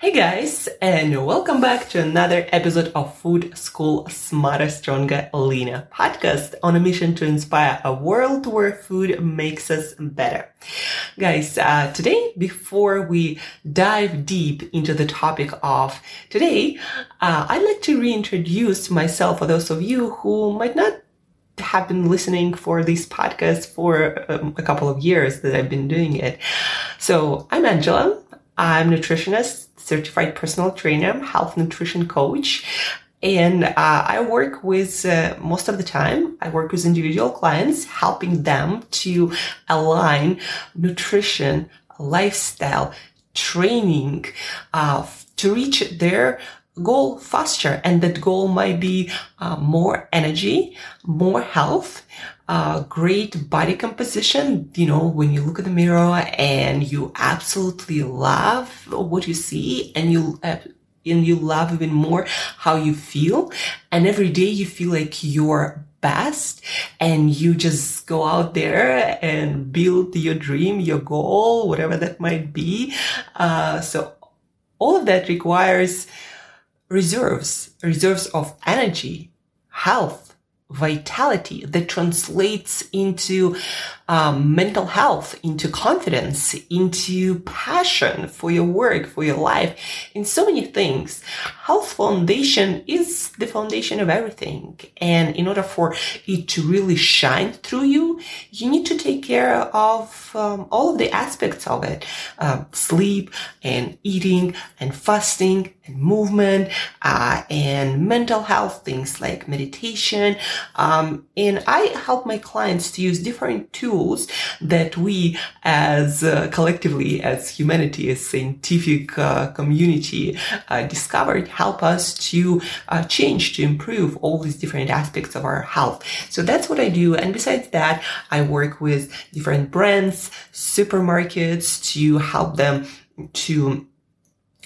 Hey guys, and welcome back to another episode of Food School Smarter, Stronger, Leaner podcast on a mission to inspire a world where food makes us better. Guys, uh, today, before we dive deep into the topic of today, uh, I'd like to reintroduce myself for those of you who might not have been listening for this podcast for um, a couple of years that I've been doing it. So I'm Angela. I'm nutritionist certified personal trainer, health nutrition coach. And uh, I work with uh, most of the time, I work with individual clients, helping them to align nutrition, lifestyle, training uh, to reach their goal faster. And that goal might be uh, more energy, more health, uh, great body composition. You know, when you look at the mirror and you absolutely love what you see and you, uh, and you love even more how you feel. And every day you feel like you're best and you just go out there and build your dream, your goal, whatever that might be. Uh, so all of that requires reserves, reserves of energy, health, vitality that translates into um, mental health, into confidence, into passion for your work, for your life, in so many things. Health foundation is the foundation of everything. And in order for it to really shine through you, you need to take care of um, all of the aspects of it. Uh, sleep and eating and fasting and movement uh, and mental health, things like meditation. Um, and I help my clients to use different tools that we as uh, collectively, as humanity, as scientific uh, community uh, discovered help us to uh, change, to improve all these different aspects of our health. So that's what I do. And besides that, I work with different brands, supermarkets to help them to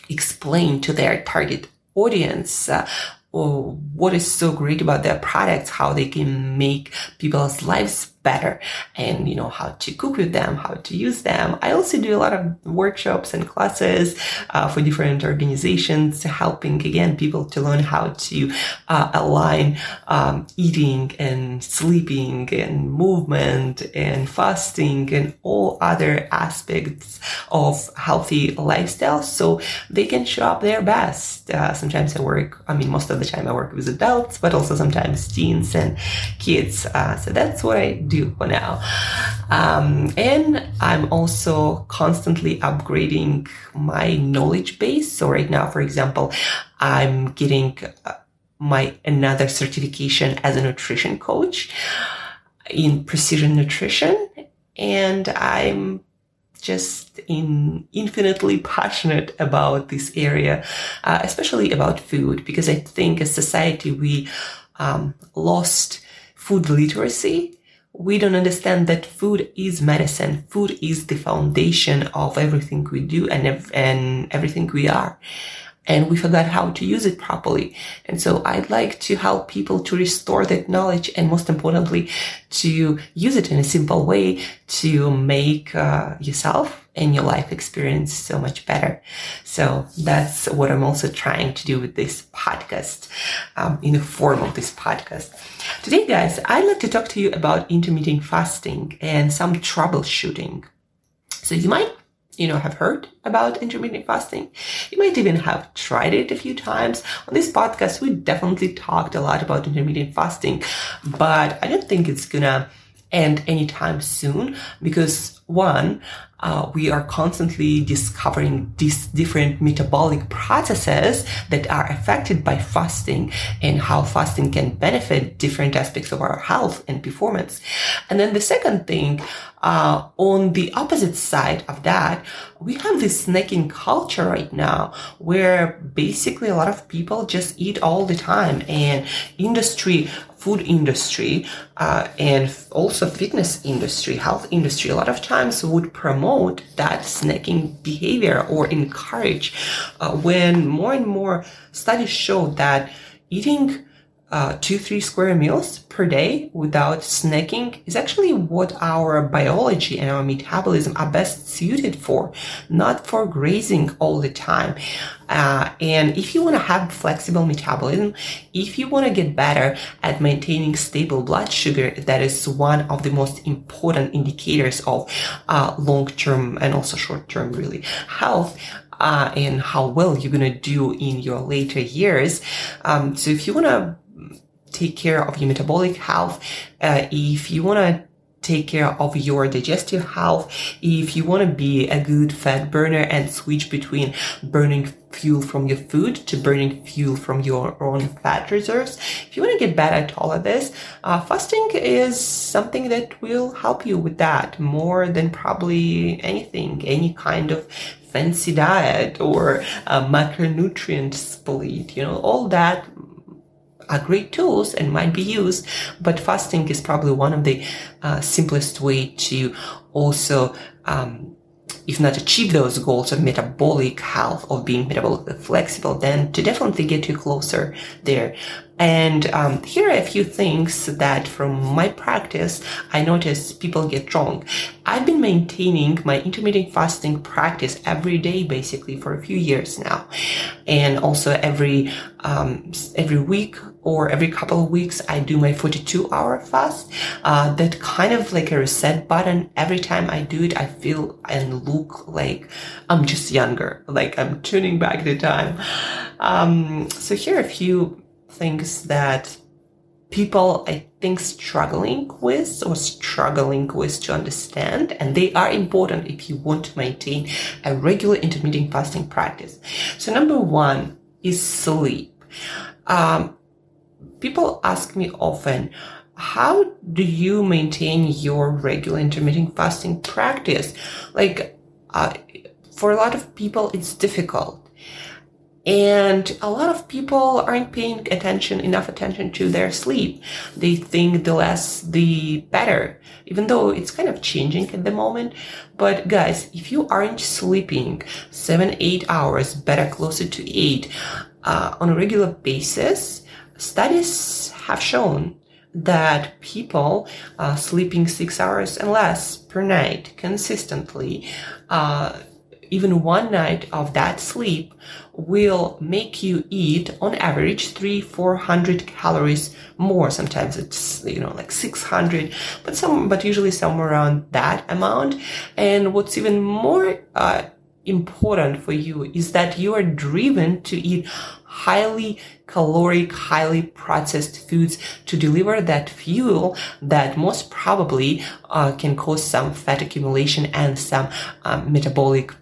explain to their target audience uh, what is so great about their products, how they can make people's lives better and you know how to cook with them how to use them. I also do a lot of workshops and classes uh, for different organizations helping again people to learn how to uh, align um, eating and sleeping and movement and fasting and all other aspects of healthy lifestyle so they can show up their best. Uh, sometimes i work i mean most of the time i work with adults but also sometimes teens and kids. Uh, so that's what i do for now. Um, and I'm also constantly upgrading my knowledge base. So right now, for example, I'm getting uh, my another certification as a nutrition coach in precision nutrition. And I'm just in infinitely passionate about this area, uh, especially about food, because I think as society we um, lost food literacy we don't understand that food is medicine. Food is the foundation of everything we do and, ev- and everything we are. And we forgot how to use it properly. And so I'd like to help people to restore that knowledge and most importantly, to use it in a simple way to make uh, yourself and your life experience so much better. So that's what I'm also trying to do with this podcast, um, in the form of this podcast. Today, guys, I'd like to talk to you about intermittent fasting and some troubleshooting. So you might you know, have heard about intermittent fasting. You might even have tried it a few times. On this podcast, we definitely talked a lot about intermittent fasting, but I don't think it's gonna end anytime soon because one, uh, we are constantly discovering these different metabolic processes that are affected by fasting and how fasting can benefit different aspects of our health and performance. And then the second thing, uh, on the opposite side of that, we have this snacking culture right now where basically a lot of people just eat all the time and industry food industry uh, and also fitness industry health industry a lot of times would promote that snacking behavior or encourage uh, when more and more studies show that eating uh, two, three square meals per day without snacking is actually what our biology and our metabolism are best suited for, not for grazing all the time. Uh, and if you want to have flexible metabolism, if you want to get better at maintaining stable blood sugar, that is one of the most important indicators of uh, long-term and also short-term really health. Uh, and how well you're gonna do in your later years. Um, so if you wanna take care of your metabolic health, uh, if you want to take care of your digestive health, if you want to be a good fat burner and switch between burning fuel from your food to burning fuel from your own fat reserves, if you want to get better at all of this, uh, fasting is something that will help you with that more than probably anything, any kind of fancy diet or a macronutrient split, you know, all that are great tools and might be used, but fasting is probably one of the uh, simplest way to also, um, if not achieve those goals of metabolic health, of being metabolically flexible, then to definitely get you closer there. And um, here are a few things that from my practice, I notice people get wrong. I've been maintaining my intermittent fasting practice every day, basically for a few years now. And also every, um, every week or every couple of weeks, I do my 42 hour fast. Uh, that kind of like a reset button. Every time I do it, I feel and look like I'm just younger, like I'm tuning back the time. Um, so here are a few things that people I think struggling with or struggling with to understand and they are important if you want to maintain a regular intermittent fasting practice. So number one is sleep. Um, people ask me often, how do you maintain your regular intermittent fasting practice? Like, uh, for a lot of people, it's difficult and a lot of people aren't paying attention, enough attention to their sleep. They think the less, the better, even though it's kind of changing at the moment. But guys, if you aren't sleeping seven, eight hours, better closer to eight, uh, on a regular basis, studies have shown that people uh, sleeping six hours and less per night consistently uh, even one night of that sleep will make you eat on average three, four hundred calories more. Sometimes it's, you know, like 600, but some, but usually somewhere around that amount. And what's even more, uh, important for you is that you are driven to eat highly caloric, highly processed foods to deliver that fuel that most probably uh, can cause some fat accumulation and some um, metabolic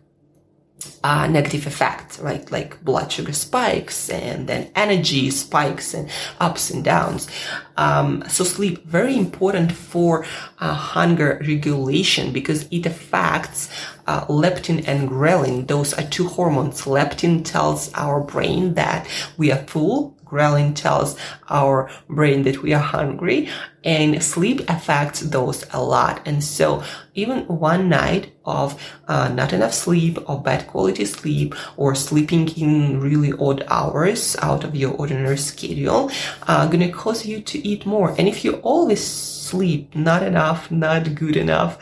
uh, negative effects, right? Like blood sugar spikes and then energy spikes and ups and downs. Um, so sleep very important for uh, hunger regulation because it affects uh, leptin and ghrelin. Those are two hormones. Leptin tells our brain that we are full ghrelin tells our brain that we are hungry and sleep affects those a lot. And so even one night of uh, not enough sleep or bad quality sleep or sleeping in really odd hours out of your ordinary schedule are going to cause you to eat more. And if you always sleep not enough, not good enough,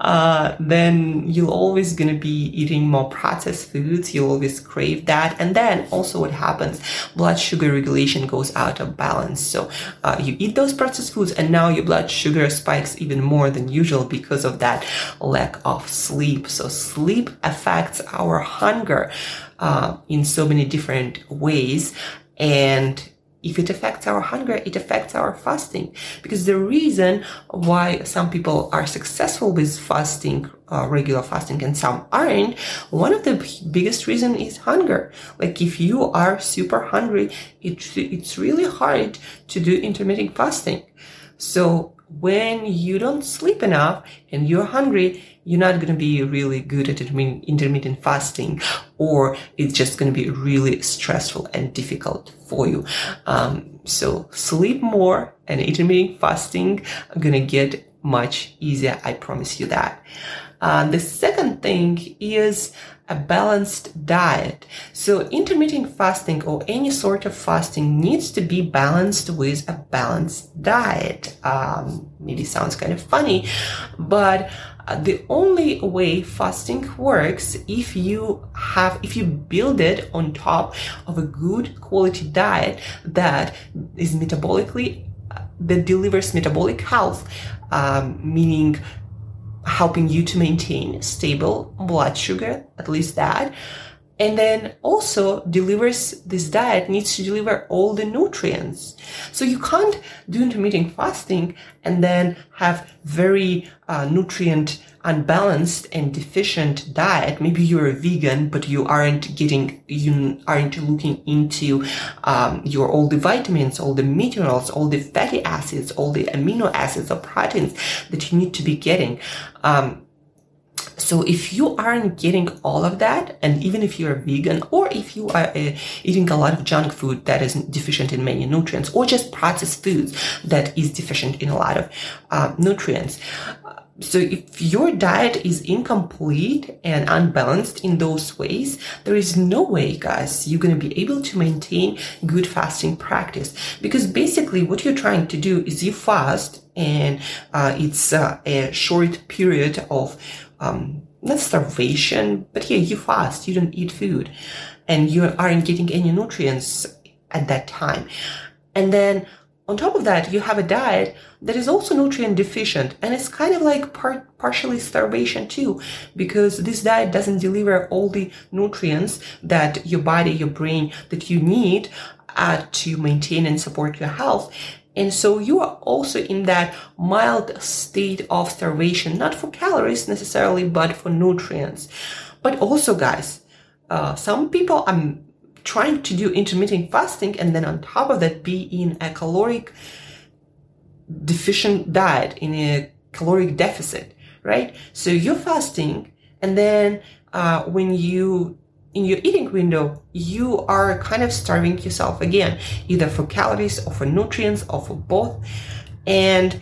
uh, then you're always going to be eating more processed foods. You'll always crave that. And then also what happens, blood sugar regulation goes out of balance. So uh, you eat those processed foods and now your blood sugar spikes even more than usual because of that lack of sleep. So sleep affects our hunger uh, in so many different ways. And if it affects our hunger, it affects our fasting. Because the reason why some people are successful with fasting, uh, regular fasting, and some aren't, one of the biggest reason is hunger. Like if you are super hungry, it, it's really hard to do intermittent fasting. So when you don't sleep enough and you're hungry, you're not going to be really good at intermittent fasting or it's just going to be really stressful and difficult for you. Um, so sleep more and intermittent fasting are going to get much easier. I promise you that. Uh, the second thing is a balanced diet. So intermittent fasting or any sort of fasting needs to be balanced with a balanced diet. Um, maybe sounds kind of funny, but the only way fasting works if you have if you build it on top of a good quality diet that is metabolically uh, that delivers metabolic health um, meaning helping you to maintain stable blood sugar at least that and then also delivers this diet needs to deliver all the nutrients. So you can't do intermittent fasting and then have very uh, nutrient unbalanced and deficient diet. Maybe you're a vegan but you aren't getting you aren't looking into um, your all the vitamins all the minerals all the fatty acids all the amino acids or proteins that you need to be getting. Um, so if you aren't getting all of that, and even if you're vegan or if you are uh, eating a lot of junk food that is deficient in many nutrients or just processed foods that is deficient in a lot of uh, nutrients, so if your diet is incomplete and unbalanced in those ways, there is no way, guys, you're going to be able to maintain good fasting practice. Because basically what you're trying to do is you fast and uh, it's uh, a short period of um, not starvation, but yeah, you fast, you don't eat food, and you aren't getting any nutrients at that time. And then on top of that, you have a diet that is also nutrient deficient, and it's kind of like part, partially starvation too, because this diet doesn't deliver all the nutrients that your body, your brain, that you need uh, to maintain and support your health. And so you are also in that mild state of starvation, not for calories necessarily, but for nutrients. But also, guys, uh, some people are trying to do intermittent fasting and then on top of that be in a caloric deficient diet, in a caloric deficit, right? So you're fasting and then uh, when you in your eating window, you are kind of starving yourself again, either for calories or for nutrients or for both. And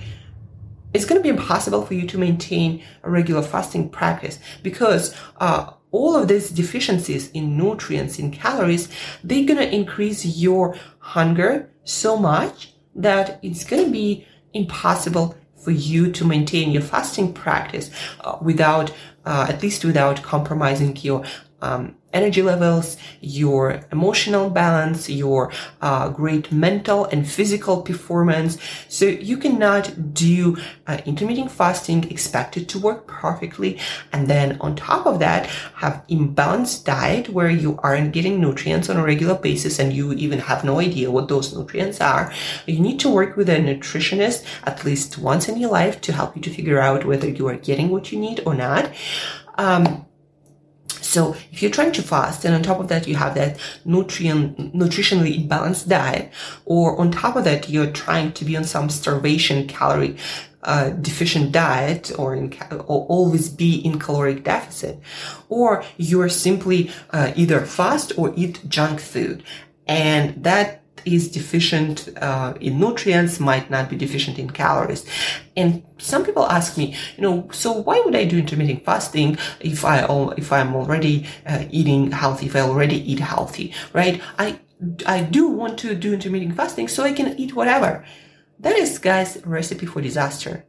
it's going to be impossible for you to maintain a regular fasting practice because uh, all of these deficiencies in nutrients, in calories, they're going to increase your hunger so much that it's going to be impossible for you to maintain your fasting practice uh, without, uh, at least without compromising your um, energy levels, your emotional balance, your uh, great mental and physical performance. So you cannot do uh, intermittent fasting expected to work perfectly. And then on top of that, have imbalanced diet where you aren't getting nutrients on a regular basis and you even have no idea what those nutrients are. You need to work with a nutritionist at least once in your life to help you to figure out whether you are getting what you need or not. Um, so if you're trying to fast and on top of that you have that nutrient, nutritionally balanced diet, or on top of that you're trying to be on some starvation calorie uh, deficient diet or, in, or always be in caloric deficit, or you're simply uh, either fast or eat junk food, and that is deficient uh, in nutrients might not be deficient in calories. And some people ask me you know so why would i do intermittent fasting if i if i'm already uh, eating healthy if i already eat healthy right? I i do want to do intermittent fasting so i can eat whatever. That is guys recipe for disaster.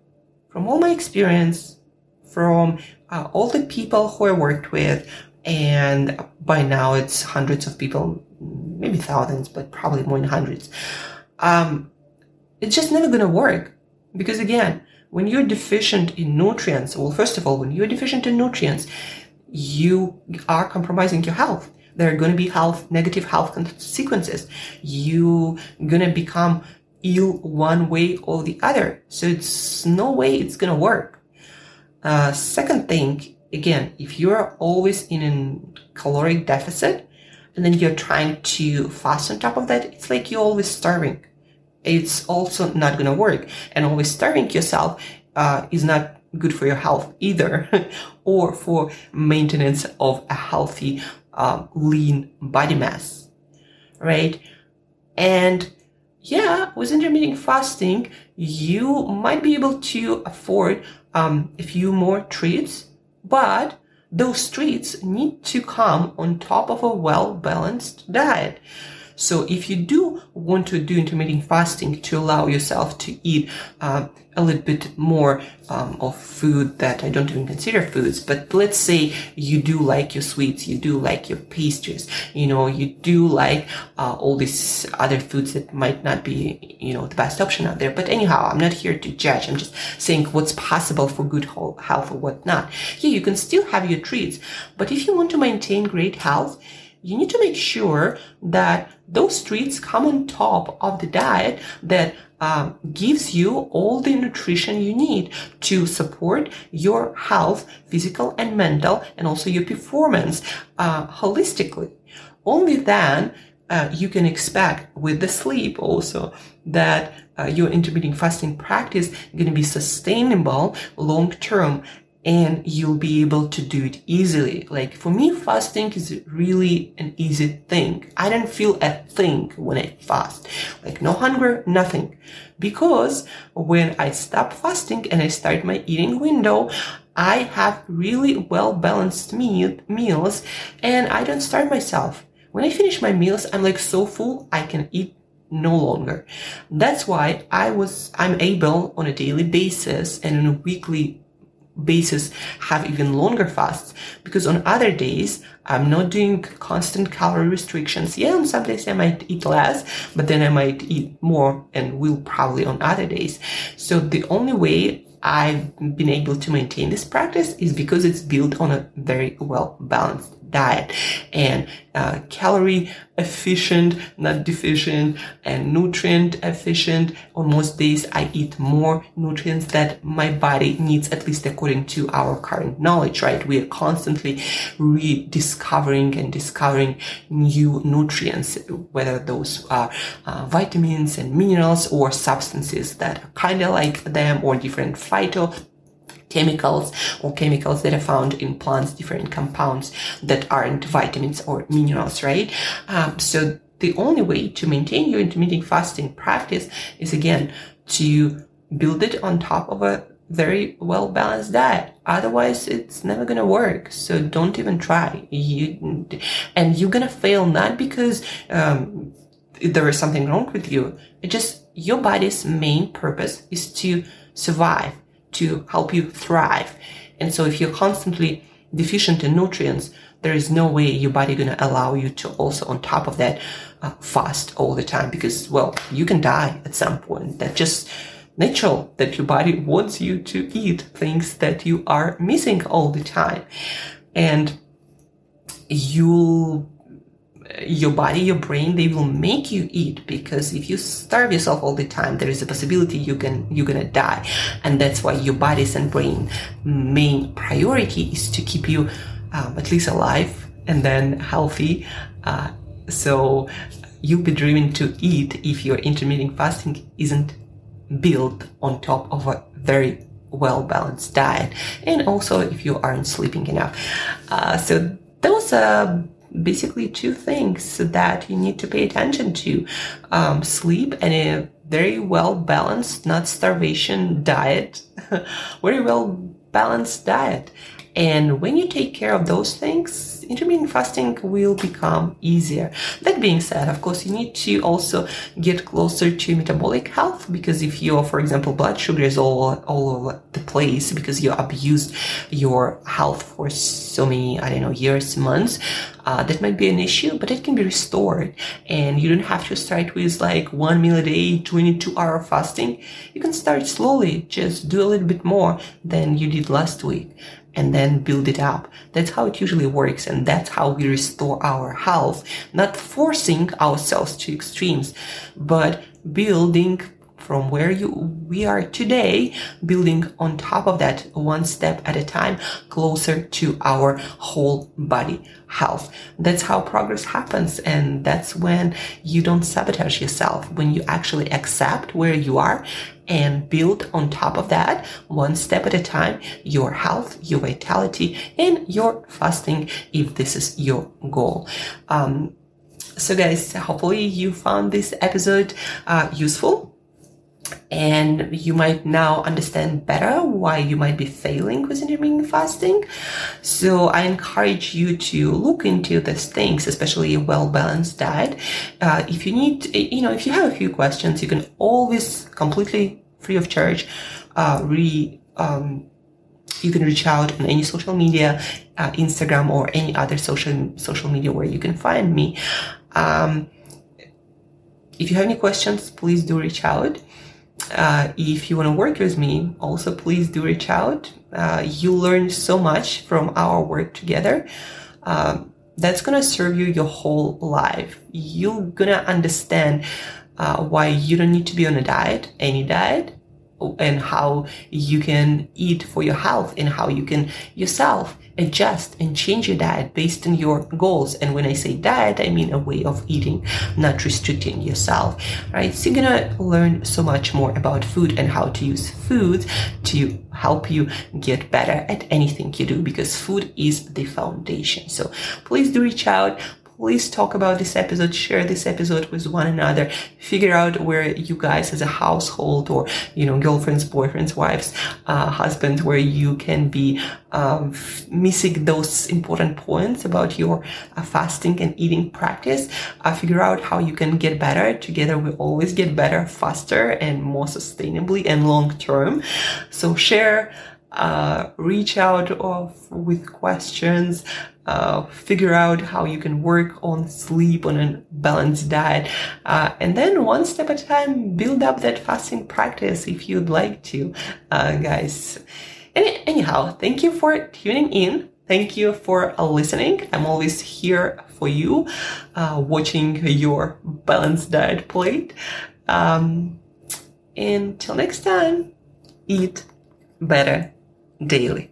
From all my experience from uh, all the people who i worked with and by now it's hundreds of people maybe thousands, but probably more than hundreds. Um, it's just never going to work because again, when you're deficient in nutrients, well, first of all, when you're deficient in nutrients, you are compromising your health. There are going to be health, negative health consequences. You're going to become ill one way or the other. So it's no way it's going to work. Uh, second thing, again, if you're always in a caloric deficit, and then you're trying to fast on top of that, it's like you're always starving. It's also not to work. And always starving yourself uh, is not good for your health either, or for maintenance of a healthy, uh, lean body mass, right? And yeah, with intermittent fasting, you might be able to afford um, a few more treats, but those treats need to come on top of a well balanced diet. So if you do want to do intermittent fasting to allow yourself to eat uh, a little bit more um, of food that I don't even consider foods, but let's say you do like your sweets, you do like your pastries, you know, you do like uh, all these other foods that might not be, you know, the best option out there. But anyhow, I'm not here to judge. I'm just saying what's possible for good health or whatnot. Yeah, you can still have your treats, but if you want to maintain great health, you need to make sure that those treats come on top of the diet that um, gives you all the nutrition you need to support your health, physical and mental, and also your performance uh, holistically. Only then uh, you can expect with the sleep also that uh, your intermittent fasting practice going to be sustainable long term and you'll be able to do it easily. Like for me, fasting is really an easy thing. I don't feel a thing when I fast. Like no hunger, nothing. Because when I stop fasting and I start my eating window, I have really well balanced meal, meals and I don't starve myself. When I finish my meals, I'm like so full, I can eat no longer. That's why I was, I'm able on a daily basis and on a weekly basis have even longer fasts because on other days I'm not doing constant calorie restrictions. Yeah, on some days I might eat less, but then I might eat more and will probably on other days. So the only way I've been able to maintain this practice is because it's built on a very well balanced diet and uh, calorie efficient, not deficient, and nutrient efficient. On most days, I eat more nutrients that my body needs, at least according to our current knowledge, right? We are constantly rediscovering and discovering new nutrients, whether those are uh, vitamins and minerals or substances that are kind of like them or different phyto chemicals or chemicals that are found in plants, different compounds that aren't vitamins or minerals, right? Um, so the only way to maintain your intermittent fasting practice is again to build it on top of a very well balanced diet. Otherwise, it's never gonna work. So don't even try. You and you're gonna fail not because um, there is something wrong with you. It just your body's main purpose is to survive to help you thrive. And so if you're constantly deficient in nutrients, there is no way your body to allow you to also on top of that uh, fast all the time because well you can die at some point that's just natural that your body wants you to eat things that you are missing all the time and you'll your body, your brain, they will make you eat because if you starve yourself all the time, there is a possibility you can, you're gonna die. And that's why your body's and brain main priority is to keep you um, at least alive and then healthy. Uh, so you'll be driven to eat if your intermittent fasting isn't built on top of a very well balanced diet and also if you aren't sleeping enough. Uh, so those are basically two things that you need to pay attention to um, sleep and a very well balanced, not starvation diet, very well balanced diet. And when you take care of those things, intermittent fasting will become easier. That being said, of course, you need to also get closer to metabolic health because if your, for example, blood sugar is all, all over the place because you abused your health for so many, I don't know, years, months, uh, that might be an issue, but it can be restored. And you don't have to start with like one meal a day, 22 hour fasting. You can start slowly, just do a little bit more than you did last week and then build it up. That's how it usually works. And that's how we restore our health, not forcing ourselves to extremes, but building from where you we are today building on top of that one step at a time closer to our whole body health. That's how progress happens and that's when you don't sabotage yourself. When you actually accept where you are and build on top of that one step at a time your health, your vitality, and your fasting if this is your goal. Um, so guys, hopefully you found this episode uh, useful and you might now understand better why you might be failing with intermittent fasting. So I encourage you to look into these things, especially a well-balanced diet. Uh, if you need, you know, if you have a few questions, you can always completely free of charge, uh, re, um, you can reach out on any social media, uh, Instagram or any other social social media where you can find me. Um, if you have any questions, please do reach out. Uh, if you want to work with me, also please do reach out. Uh, you learn so much from our work together. Um, that's gonna serve you your whole life. You're gonna understand uh, why you don't need to be on a diet, any diet, and how you can eat for your health and how you can yourself adjust and change your diet based on your goals. And when I say diet, I mean a way of eating, not restricting yourself, right? So you're gonna learn so much more about food and how to use food to help you get better at anything you do because food is the foundation. So please do reach out please talk about this episode, share this episode with one another, figure out where you guys as a household or, you know, girlfriends, boyfriends, wives, uh, husbands, where you can be um, missing those important points about your uh, fasting and eating practice. Uh, figure out how you can get better. Together we always get better faster and more sustainably and long term. So share uh, reach out of, with questions, uh, figure out how you can work on sleep on a balanced diet, uh, and then one step at a time, build up that fasting practice if you'd like to, uh, guys. Any, anyhow, thank you for tuning in. Thank you for listening. I'm always here for you, uh, watching your balanced diet plate. Um, until next time, eat better daily.